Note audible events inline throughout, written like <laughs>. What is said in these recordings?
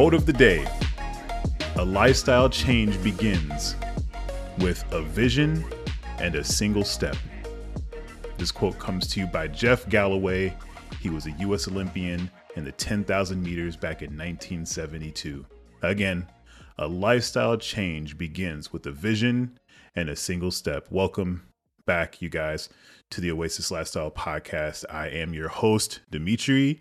Quote of the day A lifestyle change begins with a vision and a single step. This quote comes to you by Jeff Galloway. He was a U.S. Olympian in the 10,000 meters back in 1972. Again, a lifestyle change begins with a vision and a single step. Welcome back, you guys, to the Oasis Lifestyle Podcast. I am your host, Dimitri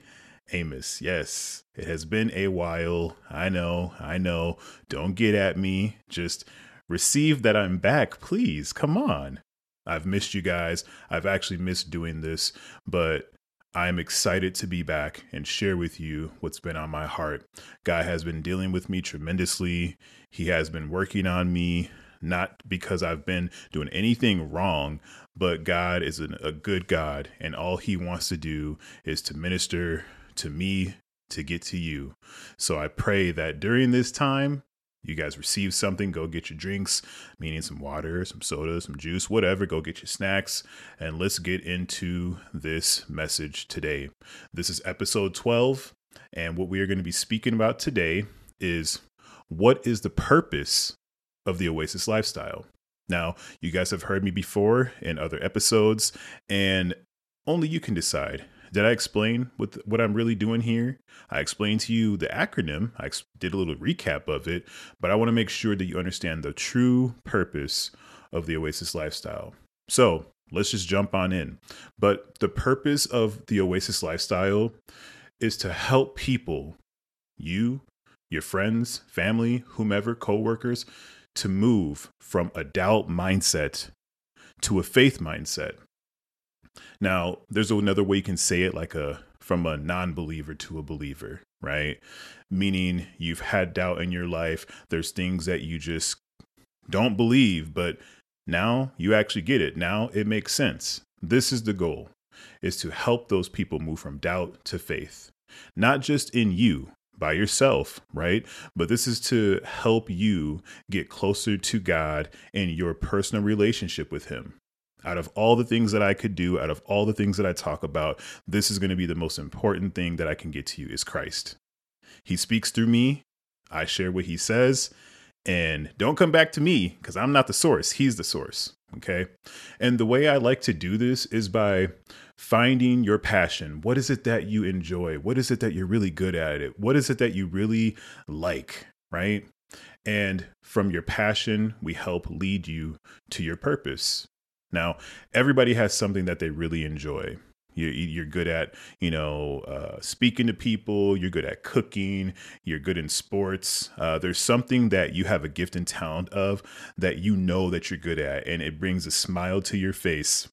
Amos. Yes, it has been a while. I know, I know. Don't get at me. Just receive that I'm back, please. Come on. I've missed you guys. I've actually missed doing this, but I'm excited to be back and share with you what's been on my heart. God has been dealing with me tremendously. He has been working on me, not because I've been doing anything wrong, but God is an, a good God, and all He wants to do is to minister to me to get to you. So I pray that during this time, you guys receive something, go get your drinks, meaning some water, some soda, some juice, whatever. Go get your snacks, and let's get into this message today. This is episode 12, and what we are going to be speaking about today is what is the purpose of the Oasis lifestyle? Now, you guys have heard me before in other episodes, and only you can decide did I explain what what I'm really doing here? I explained to you the acronym. I did a little recap of it, but I want to make sure that you understand the true purpose of the Oasis lifestyle. So, let's just jump on in. But the purpose of the Oasis lifestyle is to help people, you, your friends, family, whomever, coworkers, to move from a doubt mindset to a faith mindset. Now, there's another way you can say it like a from a non-believer to a believer, right? Meaning you've had doubt in your life, there's things that you just don't believe, but now you actually get it. Now it makes sense. This is the goal is to help those people move from doubt to faith. Not just in you, by yourself, right? But this is to help you get closer to God in your personal relationship with Him. Out of all the things that I could do, out of all the things that I talk about, this is going to be the most important thing that I can get to you is Christ. He speaks through me. I share what he says. And don't come back to me because I'm not the source. He's the source. Okay. And the way I like to do this is by finding your passion. What is it that you enjoy? What is it that you're really good at it? What is it that you really like? Right. And from your passion, we help lead you to your purpose. Now, everybody has something that they really enjoy. You're, you're good at, you know, uh, speaking to people. You're good at cooking. You're good in sports. Uh, there's something that you have a gift and talent of that you know that you're good at, and it brings a smile to your face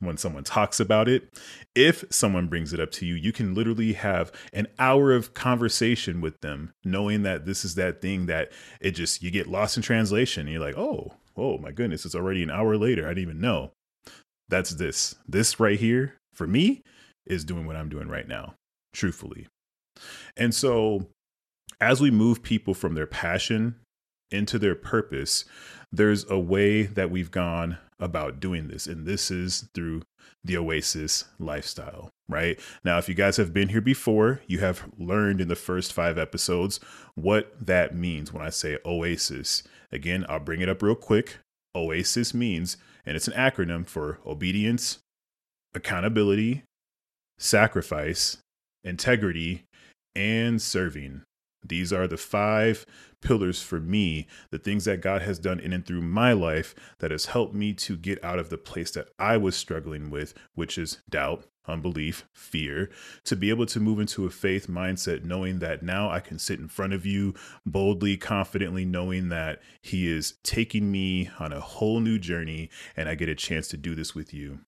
when someone talks about it. If someone brings it up to you, you can literally have an hour of conversation with them, knowing that this is that thing that it just, you get lost in translation. you're like, oh, oh my goodness, it's already an hour later. I didn't even know. That's this. This right here, for me, is doing what I'm doing right now, truthfully. And so, as we move people from their passion into their purpose, there's a way that we've gone about doing this. And this is through the Oasis lifestyle, right? Now, if you guys have been here before, you have learned in the first five episodes what that means when I say Oasis. Again, I'll bring it up real quick. OASIS means, and it's an acronym for obedience, accountability, sacrifice, integrity, and serving. These are the five pillars for me, the things that God has done in and through my life that has helped me to get out of the place that I was struggling with, which is doubt, unbelief, fear, to be able to move into a faith mindset, knowing that now I can sit in front of you boldly, confidently, knowing that He is taking me on a whole new journey and I get a chance to do this with you.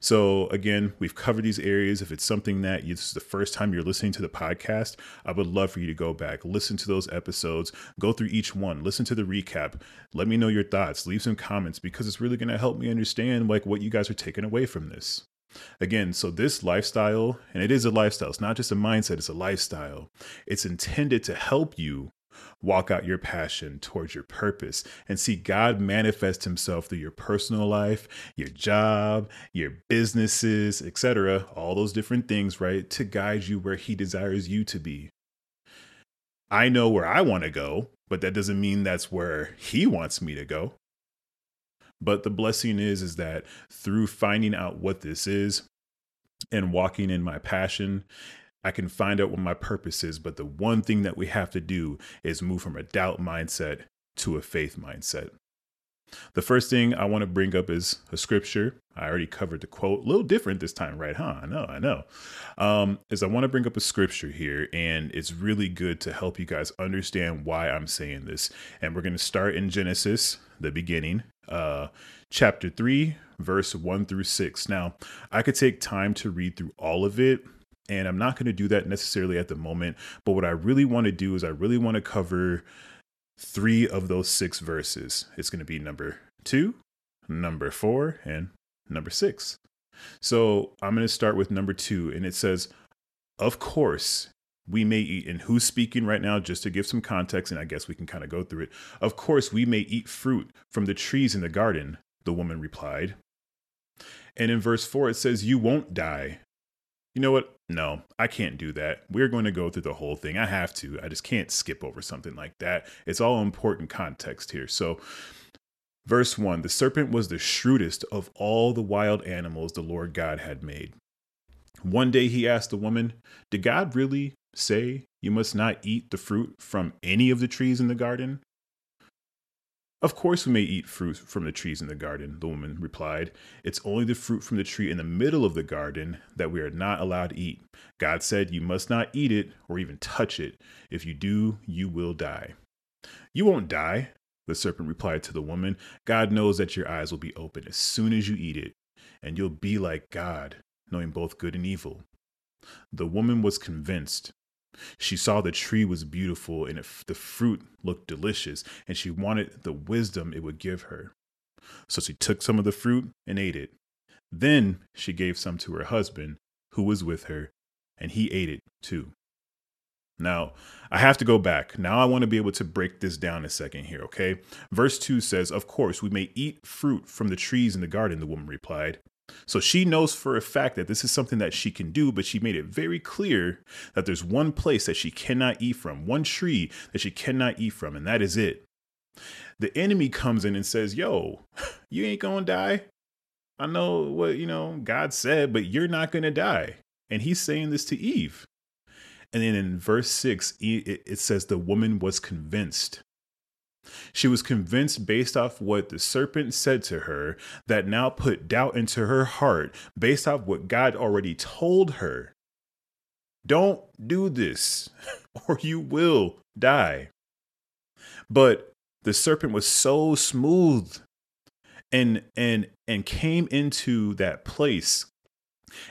So, again, we've covered these areas. If it's something that you, this is the first time you're listening to the podcast, I would love for you to go back, listen to those episodes, go through each one, listen to the recap. Let me know your thoughts, leave some comments because it's really going to help me understand like what you guys are taking away from this. Again, so this lifestyle, and it is a lifestyle, it's not just a mindset, it's a lifestyle. It's intended to help you walk out your passion towards your purpose and see God manifest himself through your personal life, your job, your businesses, etc., all those different things, right, to guide you where he desires you to be. I know where I want to go, but that doesn't mean that's where he wants me to go. But the blessing is is that through finding out what this is and walking in my passion, I can find out what my purpose is. But the one thing that we have to do is move from a doubt mindset to a faith mindset. The first thing I want to bring up is a scripture. I already covered the quote, a little different this time, right? Huh? I know, I know. Um, is I want to bring up a scripture here, and it's really good to help you guys understand why I'm saying this. And we're going to start in Genesis, the beginning, uh, chapter 3, verse 1 through 6. Now, I could take time to read through all of it, and I'm not going to do that necessarily at the moment. But what I really want to do is I really want to cover three of those six verses. It's going to be number two, number four, and number six. So I'm going to start with number two, and it says, Of course, we may eat. And who's speaking right now, just to give some context, and I guess we can kind of go through it. Of course, we may eat fruit from the trees in the garden, the woman replied. And in verse 4, it says, You won't die. You know what? No, I can't do that. We're going to go through the whole thing. I have to. I just can't skip over something like that. It's all important context here. So, verse 1 The serpent was the shrewdest of all the wild animals the Lord God had made. One day he asked the woman, Did God really say you must not eat the fruit from any of the trees in the garden? Of course, we may eat fruit from the trees in the garden, the woman replied. It's only the fruit from the tree in the middle of the garden that we are not allowed to eat. God said, You must not eat it or even touch it. If you do, you will die. You won't die, the serpent replied to the woman. God knows that your eyes will be open as soon as you eat it, and you'll be like God, knowing both good and evil. The woman was convinced she saw the tree was beautiful and it, the fruit looked delicious, and she wanted the wisdom it would give her. So she took some of the fruit and ate it. Then she gave some to her husband, who was with her, and he ate it too. Now, I have to go back. Now I want to be able to break this down a second here, okay? Verse 2 says, Of course, we may eat fruit from the trees in the garden, the woman replied. So she knows for a fact that this is something that she can do, but she made it very clear that there's one place that she cannot eat from, one tree that she cannot eat from, and that is it. The enemy comes in and says, Yo, <laughs> you ain't gonna die. I know what, you know, God said, but you're not gonna die. And he's saying this to Eve. And then in verse 6, it says the woman was convinced. She was convinced based off what the serpent said to her that now put doubt into her heart based off what God already told her. Don't do this <laughs> or you will die. But the serpent was so smooth and and and came into that place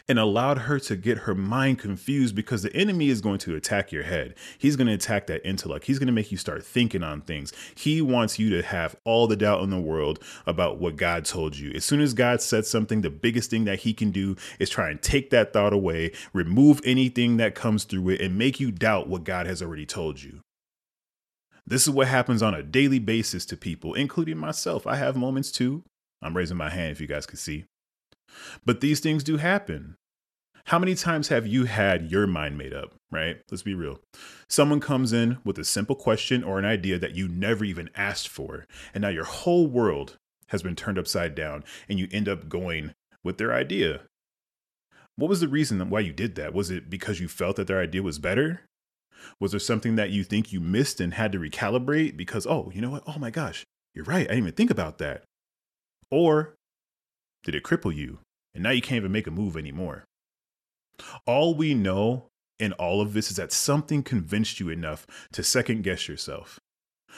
and allowed her to get her mind confused because the enemy is going to attack your head. He's going to attack that intellect. He's going to make you start thinking on things. He wants you to have all the doubt in the world about what God told you. As soon as God said something, the biggest thing that he can do is try and take that thought away, remove anything that comes through it, and make you doubt what God has already told you. This is what happens on a daily basis to people, including myself. I have moments too. I'm raising my hand if you guys can see. But these things do happen. How many times have you had your mind made up, right? Let's be real. Someone comes in with a simple question or an idea that you never even asked for, and now your whole world has been turned upside down, and you end up going with their idea. What was the reason why you did that? Was it because you felt that their idea was better? Was there something that you think you missed and had to recalibrate because, oh, you know what? Oh my gosh, you're right. I didn't even think about that. Or did it cripple you? And now you can't even make a move anymore. All we know in all of this is that something convinced you enough to second guess yourself.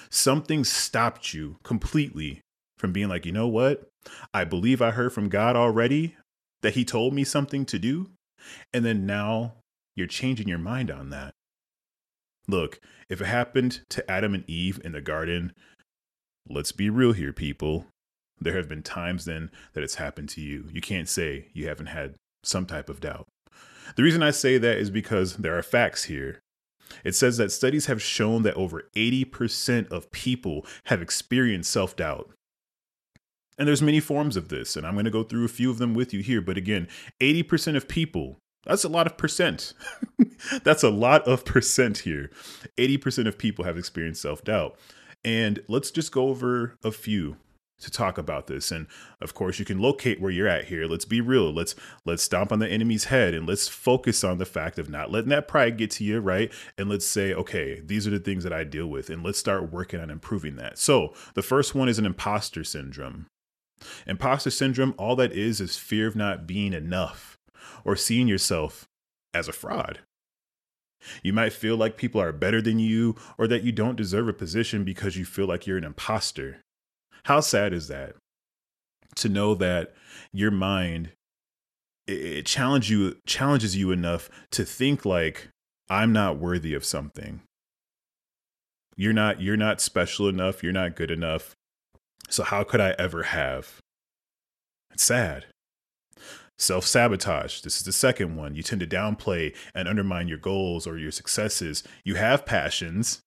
Something stopped you completely from being like, you know what? I believe I heard from God already that He told me something to do. And then now you're changing your mind on that. Look, if it happened to Adam and Eve in the garden, let's be real here, people. There have been times then that it's happened to you. You can't say you haven't had some type of doubt. The reason I say that is because there are facts here. It says that studies have shown that over 80% of people have experienced self-doubt. And there's many forms of this, and I'm going to go through a few of them with you here, but again, 80% of people, that's a lot of percent. <laughs> That's a lot of percent here. 80% of people have experienced self doubt. And let's just go over a few to talk about this and of course you can locate where you're at here. Let's be real. Let's let's stomp on the enemy's head and let's focus on the fact of not letting that pride get to you right? And let's say okay these are the things that i deal with and let's start working on improving that. So the first one is an imposter syndrome. Imposter syndrome all that is is fear of not being enough or seeing yourself as a fraud. You might feel like people are better than you or that you don't deserve a position because you feel like you're an imposter. How sad is that? To know that your mind it challenge you challenges you enough to think like I'm not worthy of something. You're not you're not special enough, you're not good enough. So how could I ever have? It's sad. Self sabotage. This is the second one. You tend to downplay and undermine your goals or your successes. You have passions,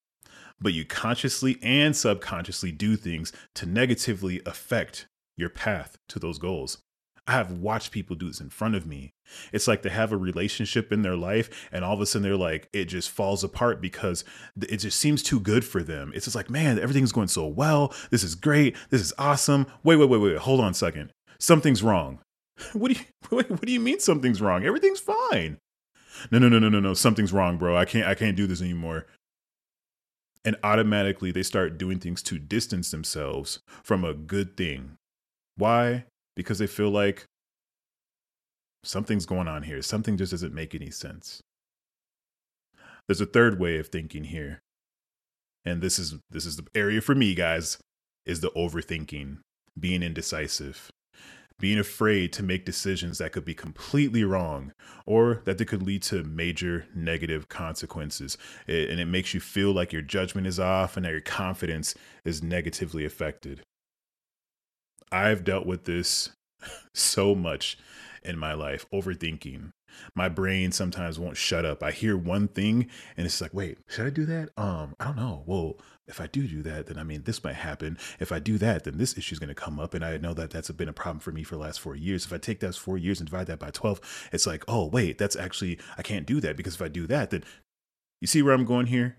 but you consciously and subconsciously do things to negatively affect your path to those goals. I have watched people do this in front of me. It's like they have a relationship in their life, and all of a sudden they're like, it just falls apart because it just seems too good for them. It's just like, man, everything's going so well. This is great. This is awesome. Wait, wait, wait, wait. Hold on a second. Something's wrong. <laughs> What do you <laughs> what do you mean something's wrong? Everything's fine. No, no, no, no, no, no. Something's wrong, bro. I can't I can't do this anymore and automatically they start doing things to distance themselves from a good thing. Why? Because they feel like something's going on here. Something just doesn't make any sense. There's a third way of thinking here. And this is this is the area for me, guys, is the overthinking, being indecisive being afraid to make decisions that could be completely wrong or that they could lead to major negative consequences. It, and it makes you feel like your judgment is off and that your confidence is negatively affected. I've dealt with this <laughs> so much in my life, overthinking. My brain sometimes won't shut up. I hear one thing and it's like, wait, should I do that? Um, I don't know. Well, if I do do that, then I mean, this might happen. If I do that, then this issue is going to come up. And I know that that's been a problem for me for the last four years. If I take those four years and divide that by 12, it's like, oh, wait, that's actually, I can't do that because if I do that, then you see where I'm going here?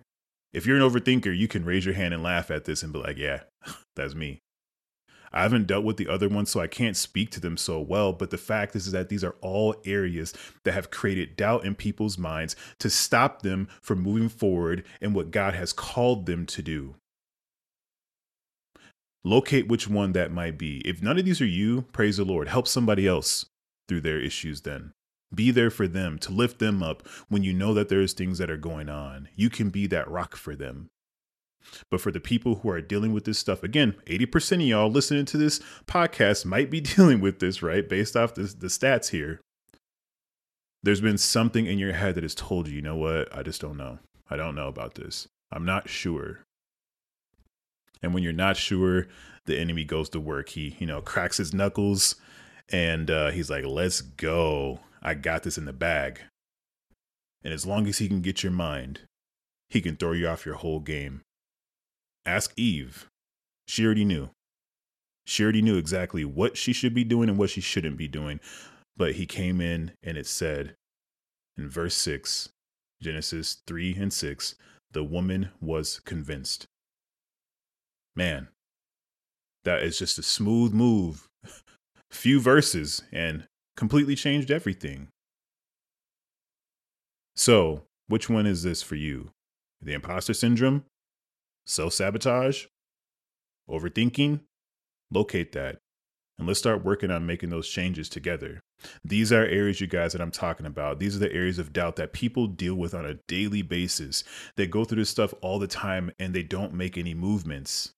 If you're an overthinker, you can raise your hand and laugh at this and be like, yeah, <laughs> that's me. I haven't dealt with the other ones, so I can't speak to them so well. But the fact is, is that these are all areas that have created doubt in people's minds to stop them from moving forward in what God has called them to do. Locate which one that might be. If none of these are you, praise the Lord. Help somebody else through their issues then. Be there for them to lift them up when you know that there's things that are going on. You can be that rock for them. But for the people who are dealing with this stuff, again, 80% of y'all listening to this podcast might be <laughs> dealing with this, right? Based off this, the stats here. There's been something in your head that has told you, you know what? I just don't know. I don't know about this. I'm not sure. And when you're not sure, the enemy goes to work. He, you know, cracks his knuckles and uh, he's like, let's go. I got this in the bag. And as long as he can get your mind, he can throw you off your whole game. Ask Eve. She already knew. She already knew exactly what she should be doing and what she shouldn't be doing. But he came in and it said in verse 6, Genesis 3 and 6, the woman was convinced. Man, that is just a smooth move. <laughs> Few verses and completely changed everything. So, which one is this for you? The imposter syndrome self sabotage, overthinking, locate that. And let's start working on making those changes together. These are areas, you guys, that I'm talking about. These are the areas of doubt that people deal with on a daily basis. They go through this stuff all the time and they don't make any movements.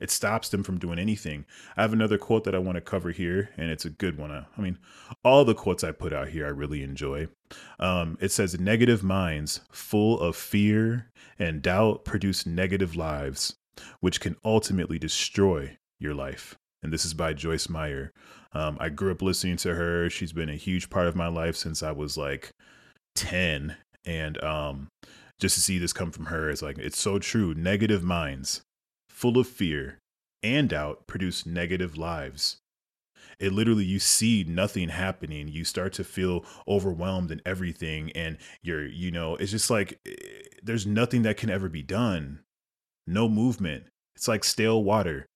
It stops them from doing anything. I have another quote that I want to cover here, and it's a good one. I mean, all the quotes I put out here I really enjoy. Um, it says, Negative minds full of fear and doubt produce negative lives, which can ultimately destroy your life. And this is by Joyce Meyer. Um, I grew up listening to her. She's been a huge part of my life since I was like 10. And um, just to see this come from her is like, it's so true. Negative minds full of fear and doubt produce negative lives. it literally you see nothing happening. You start to feel overwhelmed in everything and you're you know it's just like eh, there's nothing that can ever be done. No movement. It's like stale water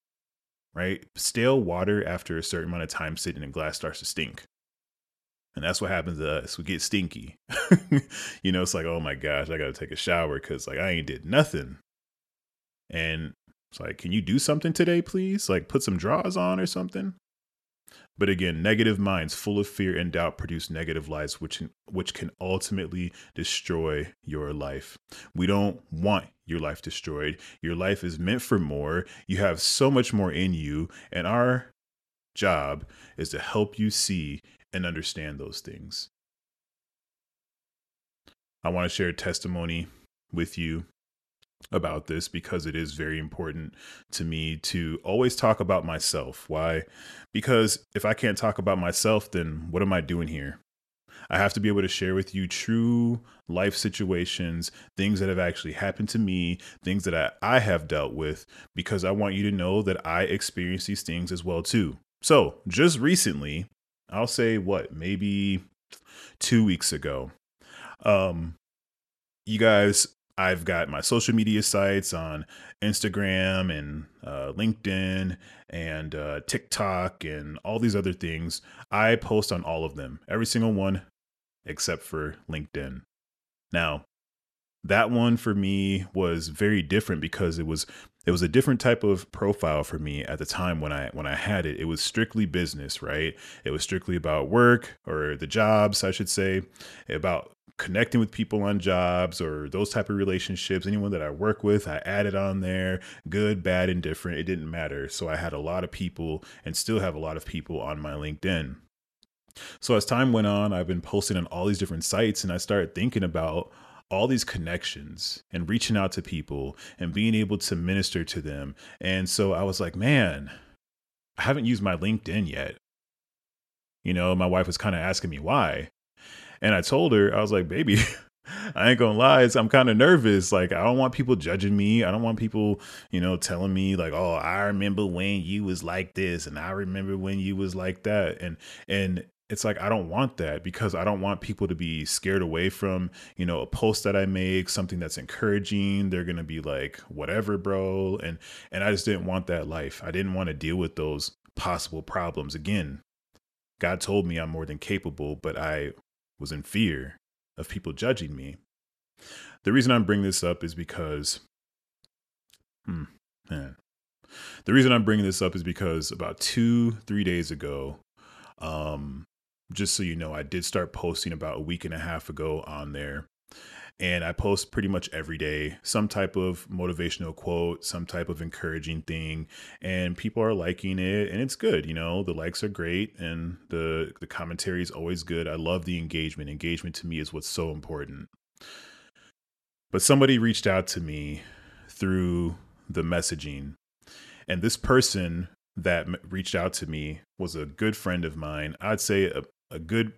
right? Stale water after a certain amount of time sitting in a glass starts to stink. And that's what happens to us. We get stinky. <laughs> You know it's like oh my gosh i gotta take a shower because like i ain't did nothing. And it's like can you do something today please like put some draws on or something but again, negative minds full of fear and doubt produce negative lives, which, which can ultimately destroy your life. We don't want your life destroyed. Your life is meant for more. You have so much more in you. And our job is to help you see and understand those things. I want to share a testimony with you about this because it is very important to me to always talk about myself. Why? Because if I can't talk about myself, then what am I doing here? I have to be able to share with you true life situations, things that have actually happened to me, things that I, I have dealt with, because I want you to know that I experience these things as well too. So just recently, I'll say what, maybe two weeks ago, um, you guys I've got my social media sites on Instagram and uh, LinkedIn and uh, TikTok and all these other things. I post on all of them, every single one except for LinkedIn. Now, that one for me was very different because it was it was a different type of profile for me at the time when I when I had it. It was strictly business, right? It was strictly about work or the jobs, I should say, about connecting with people on jobs or those type of relationships anyone that i work with i added on there good bad indifferent it didn't matter. So i had a lot of people and still have a lot of people on my linkedin. So as time went on i've been posting on all these different sites and i started thinking about all these connections and reaching out to people and being able to minister to them. And so i was like man i haven't used my linkedin yet. You know my wife was kind of asking me why and I told her, I was like, baby, <laughs> I ain't gonna lie, I'm kind of nervous. Like, I don't want people judging me. I don't want people, you know, telling me like, "Oh, I remember when you was like this, and I remember when you was like that." And and it's like I don't want that because I don't want people to be scared away from, you know, a post that I make, something that's encouraging. They're gonna be like, "Whatever, bro," and and I just didn't want that life. I didn't want to deal with those possible problems again. God told me I'm more than capable, but I was in fear of people judging me. The reason I'm bringing this up is because, hmm, man. The reason I'm bringing this up is because about two, three days ago, um, just so you know, I did start posting about a week and a half ago on there and I post pretty much every day some type of motivational quote, some type of encouraging thing, and people are liking it, and it's good. You know, the likes are great, and the the commentary is always good. I love the engagement. Engagement to me is what's so important. But somebody reached out to me through the messaging, and this person that reached out to me was a good friend of mine. I'd say a, a good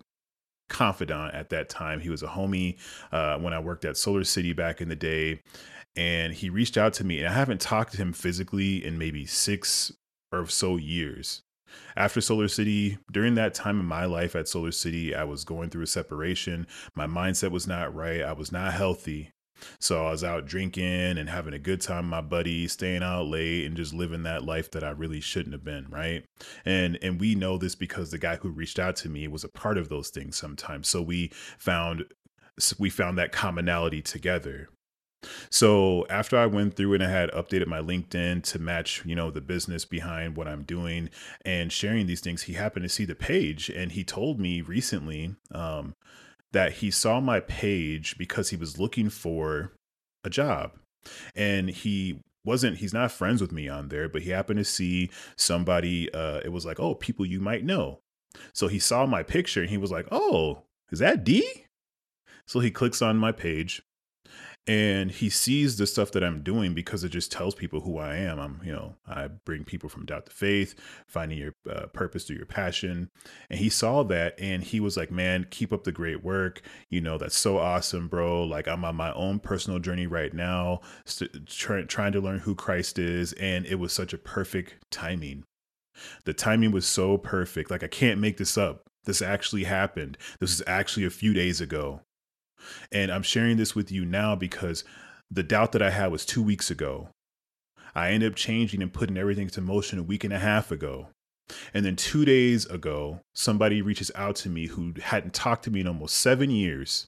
confidant at that time. He was a homie uh, when I worked at Solar City back in the day. And he reached out to me, and I haven't talked to him physically in maybe six or so years. After Solar City, during that time in my life at Solar City, I was going through a separation. My mindset was not right. I was not healthy. So I was out drinking and having a good time my buddies, staying out late and just living that life that I really shouldn't have been, right? And and we know this because the guy who reached out to me was a part of those things sometimes. So we found we found that commonality together. So after I went through and I had updated my LinkedIn to match, you know, the business behind what I'm doing and sharing these things, he happened to see the page and he told me recently um, that he saw my page because he was looking for a job. And he wasn't he's not friends with me on there but he happened to see somebody uh it was like oh people you might know. So he saw my picture and he was like oh is that d? So he clicks on my page and he sees the stuff that I'm doing because it just tells people who I am. I'm, you know, I bring people from doubt to faith, finding your uh, purpose through your passion. And he saw that and he was like, man, keep up the great work. You know, that's so awesome, bro. Like, I'm on my own personal journey right now, st- try- trying to learn who Christ is. And it was such a perfect timing The timing was so perfect. Like, I can't make this up. This actually happened. This is actually a few days ago. And I'm sharing this with you now because the doubt that I had was two weeks ago. I ended up changing and putting everything into motion a week and a half ago. And then two days ago, somebody reaches out to me who hadn't talked to me in almost seven years,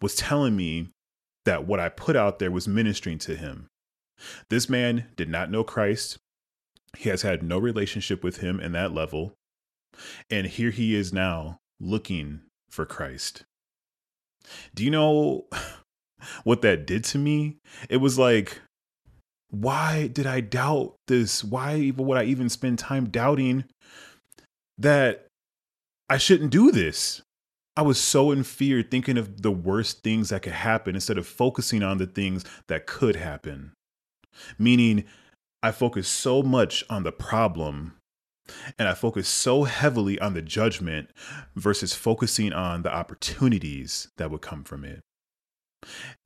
was telling me that what I put out there was ministering to him. This man did not know Christ. He has had no relationship with him in that level. And here he is now looking for Christ. Do you know <laughs> what that did to me? It was like, why did I doubt this? Why would I even spend time doubting that I shouldn't do this? I was so in fear, thinking of the worst things that could happen instead of focusing on the things that could happen. Meaning, I focused so much on the problem and I focus so heavily on the judgment versus focusing on the opportunities that would come from it.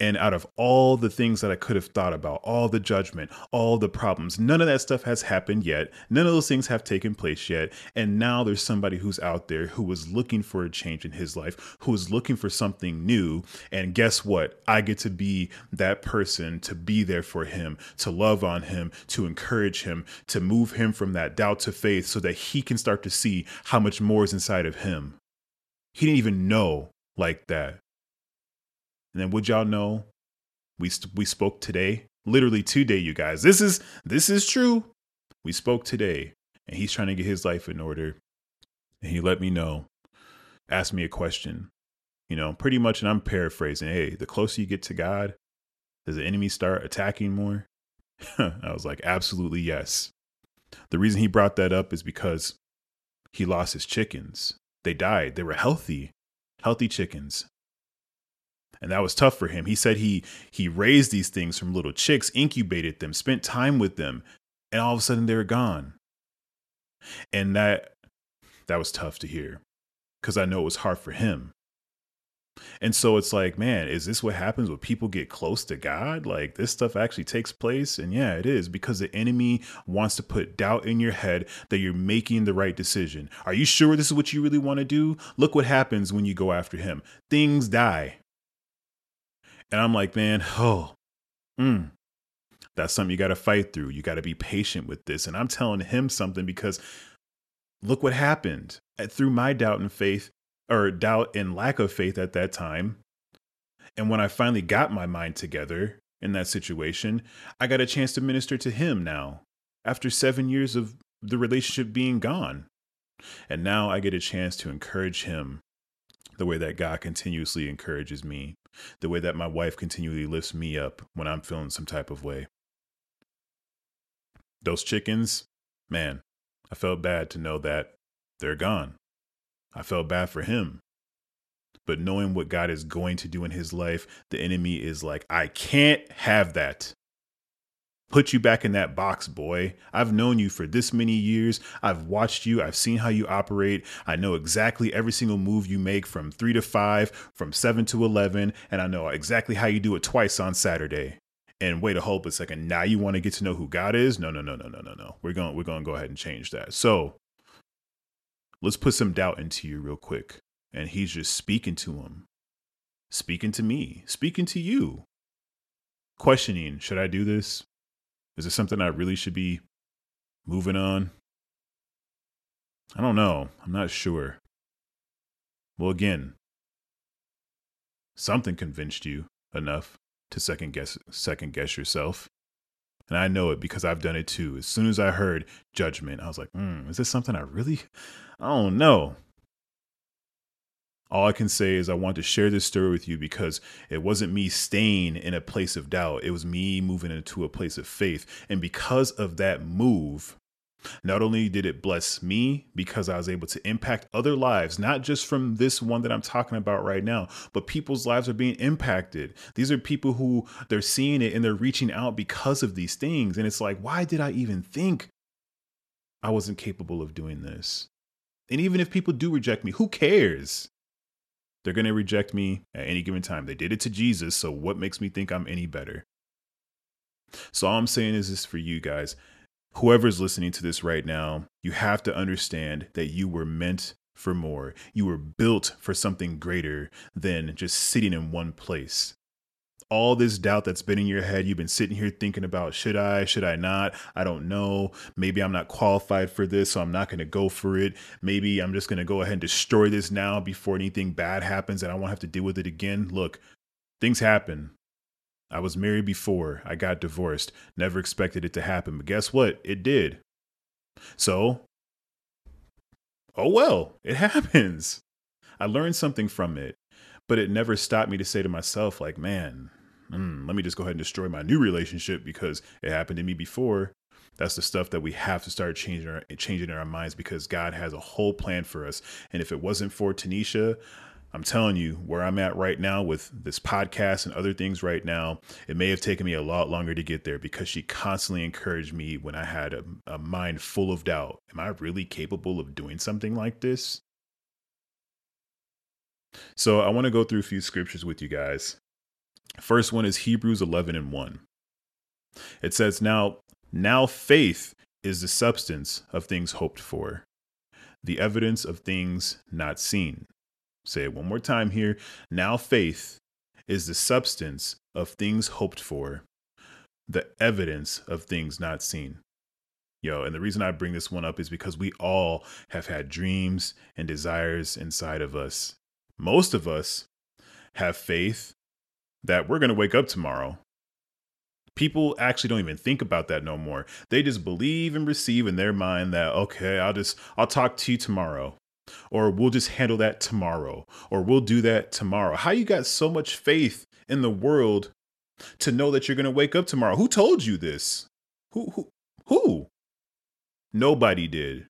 And out of all the things that I could have thought about, all the judgment, all the problems, none of that stuff has happened yet. None of those things have taken place yet. And now there's somebody who's out there who was looking for a change in his life, who is looking for something new. And guess what? I get to be that person to be there for him, to love on him, to encourage him, to move him from that doubt to faith so that he can start to see how much more is inside of him. He didn't even know like that. And then would y'all know we we spoke today, literally today, you guys. This is this is true. We spoke today, and he's trying to get his life in order. And he let me know, asked me a question, you know, pretty much, and I'm paraphrasing. Hey, the closer you get to God, does the enemy start attacking more? <laughs> I was like, absolutely yes. The reason he brought that up is because he lost his chickens. They died. They were healthy, healthy chickens and that was tough for him. He said he he raised these things from little chicks, incubated them, spent time with them, and all of a sudden they were gone. And that that was tough to hear because I know it was hard for him. And so it's like, man, is this what happens when people get close to God? Like this stuff actually takes place? And yeah, it is because the enemy wants to put doubt in your head that you're making the right decision. Are you sure this is what you really want to do? Look what happens when you go after him. Things die. And I'm like, man, <sighs> oh, mm, that's something you got to fight through. You got to be patient with this. And I'm telling him something because look what happened through my doubt and faith, or doubt and lack of faith at that time. And when I finally got my mind together in that situation, I got a chance to minister to him now after seven years of the relationship being gone. And now I get a chance to encourage him the way that God continuously encourages me the way that my wife continually lifts me up when I'm feeling some type of way. Those chickens, man, I felt bad to know that they're gone. I felt bad for him. But knowing what God is going to do in his life, the enemy is like, I can't have that put you back in that box, boy. I've known you for this many years. I've watched you. I've seen how you operate. I know exactly every single move you make from three to five, from seven to 11, and I know exactly how you do it twice on Saturday. And wait a hold a second. Now you want to get to know who God is? No, no, no, no, no, no, no. We're going, we're going to go ahead and change that. So let's put some doubt into you real quick. And he's just speaking to him, speaking to me, speaking to you, questioning, should I do this? Is this something I really should be moving on? I don't know. I'm not sure. Well, again, something convinced you enough to second guess second guess yourself. And I know it because I've done it too. As soon as I heard judgment, I was like, mm, is this something I really I don't know. All I can say is I want to share this story with you because it wasn't me staying in a place of doubt. It was me moving into a place of faith. And because of that move, not only did it bless me because I was able to impact other lives, not just from this one that I'm talking about right now, but people's lives are being impacted. These are people who they're seeing it and they're reaching out because of these things. And it's like, why did I even think I wasn't capable of doing this? And even if people do reject me, who cares? They're going to reject me at any given time. They did it to Jesus, so what makes me think I'm any better? So all I'm saying is this for you guys. whoever's listening to this right now, you have to understand that you were meant for more. You were built for something greater than just sitting in one place. All this doubt that's been in your head, you've been sitting here thinking about should I, should I not? I don't know. Maybe I'm not qualified for this, so I'm not going to go for it. Maybe I'm just going to go ahead and destroy this now before anything bad happens and I won't have to deal with it again. Look, things happen. I was married before. I got divorced. Never expected it to happen. But guess what? It did. So, oh well, it <laughs> happens. I learned something from it, but it never stopped me to say to myself, like, man, mm, let me just go ahead and destroy my new relationship because it happened to me before. That's the stuff that we have to start changing our changing in our minds because God has a whole plan for us. And if it wasn't for Tanisha, I'm telling you, where I'm at right now with this podcast and other things right now, it may have taken me a lot longer to get there because she constantly encouraged me when I had a, a mind full of doubt. Am I really capable of doing something like this? So I want to go through a few scriptures with you guys. First one is Hebrews 11 and 1. It says, Now, now faith is the substance of things hoped for, the evidence of things not seen. Say it one more time here. Now faith is the substance of things hoped for, the evidence of things not seen. Yo, and the reason I bring this one up is because we all have had dreams and desires inside of us. Most of us have faith that we're going to wake up tomorrow. People actually don't even think about that no more. They just believe and receive in their mind that, okay, I'll just, I'll talk to you tomorrow or we'll just handle that tomorrow or we'll do that tomorrow. How you got so much faith in the world to know that you're going to wake up tomorrow? Who told you this? Who who who? Nobody did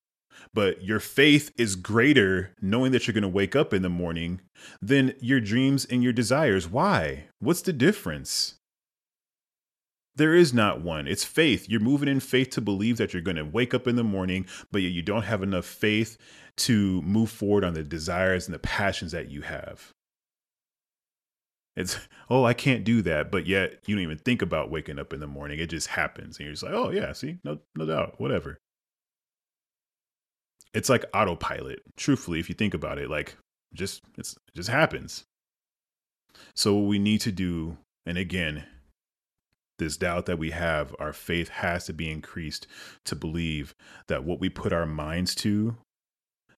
but your faith is greater knowing that you're going to wake up in the morning than your dreams and your desires why what's the difference there is not one. It's faith. You're moving in faith to believe that you're going to wake up in the morning, but yet you don't have enough faith to move forward on the desires and the passions that you have. It's, oh, I can't do that. But yet you don't even think about waking up in the morning. It just happens. And you're just like, oh, yeah, see, no, no doubt, whatever. It's like autopilot, truthfully, if you think about it, like just, it's, it just happens. So what we need to do, and again, this doubt that we have, our faith has to be increased to believe that what we put our minds to,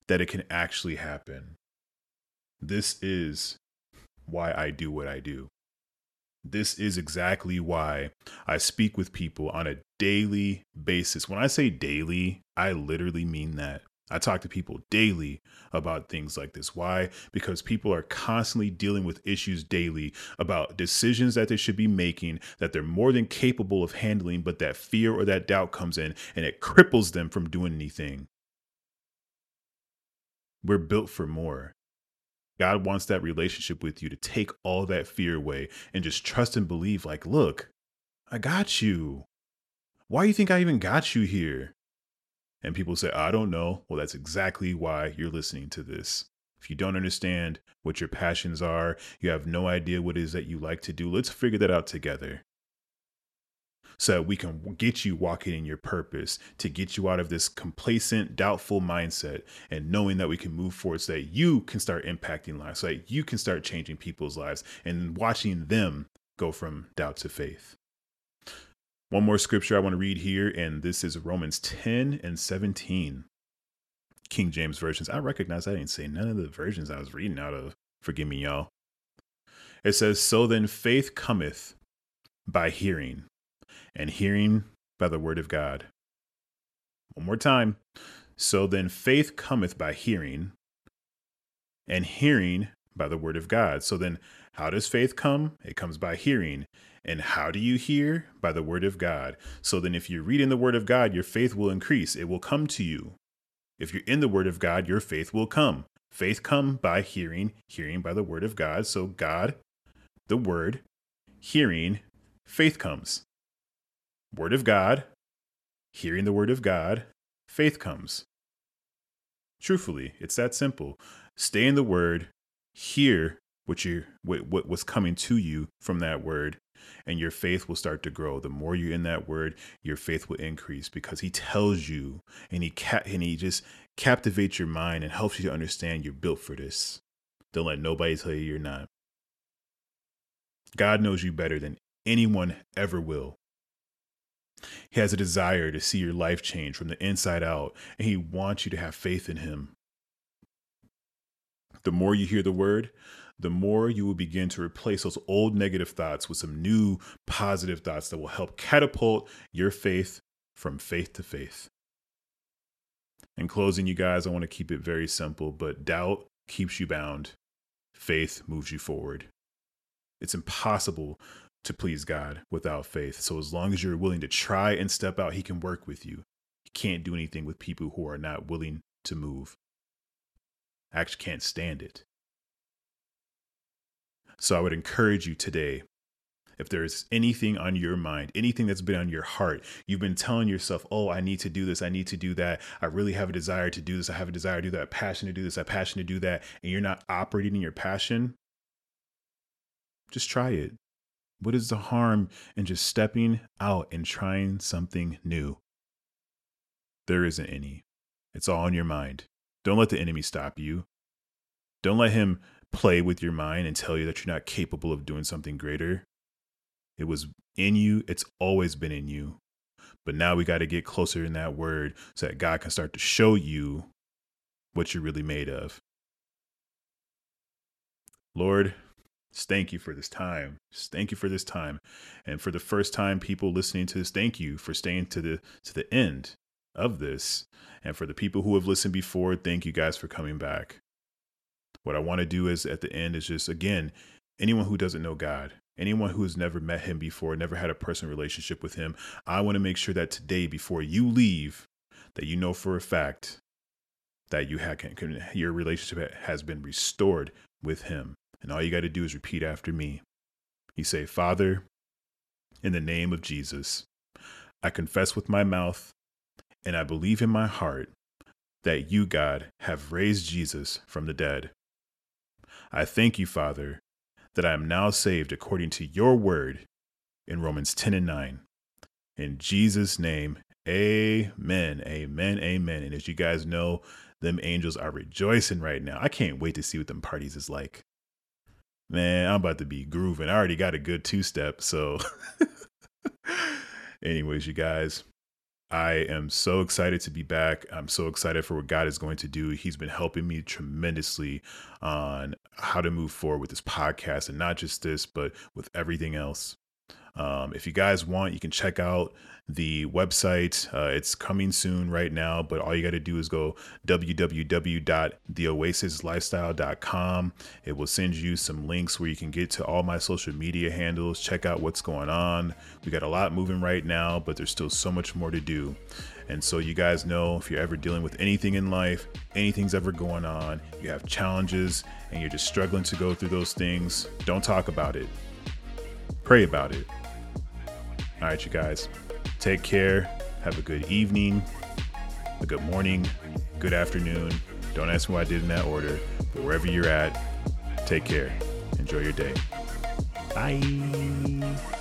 that it can actually happen. This is why I do what I do. This is exactly why I speak with people on a daily basis. When I say daily, I literally mean that. I talk to people daily about things like this. Why? Because people are constantly dealing with issues daily about decisions that they should be making that they're more than capable of handling, but that fear or that doubt comes in and it cripples them from doing anything. We're built for more. God wants that relationship with you to take all that fear away and just trust and believe, like, look, I got you. Why do you think I even got you here? And people say, I don't know. Well, that's exactly why you're listening to this. If you don't understand what your passions are, you have no idea what it is that you like to do, let's figure that out together. So that we can get you walking in your purpose, to get you out of this complacent, doubtful mindset, and knowing that we can move forward so that you can start impacting lives, so that you can start changing people's lives and watching them go from doubt to faith. One more scripture I want to read here, and this is Romans 10 and 17. King James versions. I recognize I didn't say none of the versions I was reading out of. Forgive me, y'all. It says, So then faith cometh by hearing, and hearing by the word of God. One more time. So then faith cometh by hearing, and hearing by the word of God. So then, how does faith come? It comes by hearing, and how do you hear? By the word of God. So then, if you're reading the word of God, your faith will increase. It will come to you. If you're in the word of God, your faith will come. Faith come by hearing, hearing by the word of God. So God, the word, hearing, faith comes. Word of God, hearing the word of God, faith comes. Truthfully, it's that simple. Stay in the word, hear what you what, what what's coming to you from that word and your faith will start to grow. The more you're in that word your faith will increase because he tells you and he ca- and he just captivates your mind and helps you to understand you're built for this. Don't let nobody tell you you're not. God knows you better than anyone ever will. He has a desire to see your life change from the inside out and he wants you to have faith in him. The more you hear the word the more you will begin to replace those old negative thoughts with some new positive thoughts that will help catapult your faith from faith to faith. In closing, you guys, I want to keep it very simple, but doubt keeps you bound, faith moves you forward. It's impossible to please God without faith. So, as long as you're willing to try and step out, He can work with you. He can't do anything with people who are not willing to move. Actually can't stand it. So I would encourage you today if there's anything on your mind, anything that's been on your heart, you've been telling yourself, oh, I need to do this, I need to do that. I really have a desire to do this, I have a desire to do that, a passion to do this, a passion to do that, and you're not operating in your passion, just try it. What is the harm in just stepping out and trying something new? There isn't any. It's all in your mind. Don't let the enemy stop you. Don't let him play with your mind and tell you that you're not capable of doing something greater. It was in you, it's always been in you. But now we got to get closer in that word so that God can start to show you what you're really made of. Lord, thank you for this time. Thank you for this time. And for the first time people listening to this, thank you for staying to the to the end of this. And for the people who have listened before, thank you guys for coming back. What I want to do is at the end is just again, anyone who doesn't know God, anyone who has never met him before, never had a personal relationship with him, I want to make sure that today before you leave that you know for a fact that you have your relationship has been restored with him. And all you got to do is repeat after me. You say, "Father, in the name of Jesus, I confess with my mouth and I believe in my heart that you, God, have raised Jesus from the dead. I thank you, Father, that I am now saved according to your word in Romans 10 and 9. In Jesus' name, amen, amen, amen. And as you guys know, them angels are rejoicing right now. I can't wait to see what them parties is like. Man, I'm about to be grooving. I already got a good two step. So, <laughs> anyways, you guys, I am so excited to be back. I'm so excited for what God is going to do. He's been helping me tremendously on how to move forward with this podcast and not just this, but with everything else. Um, if you guys want, you can check out the website. Uh, it's coming soon right now, but all you got to do is go www.theoasislifestyle.com. It will send you some links where you can get to all my social media handles, check out what's going on. We got a lot moving right now, but there's still so much more to do. And so, you guys know if you're ever dealing with anything in life, anything's ever going on, you have challenges, and you're just struggling to go through those things, don't talk about it. Pray about it. All right, you guys. Take care. Have a good evening, a good morning, good afternoon. Don't ask me why I did in that order, but wherever you're at, take care. Enjoy your day. Bye.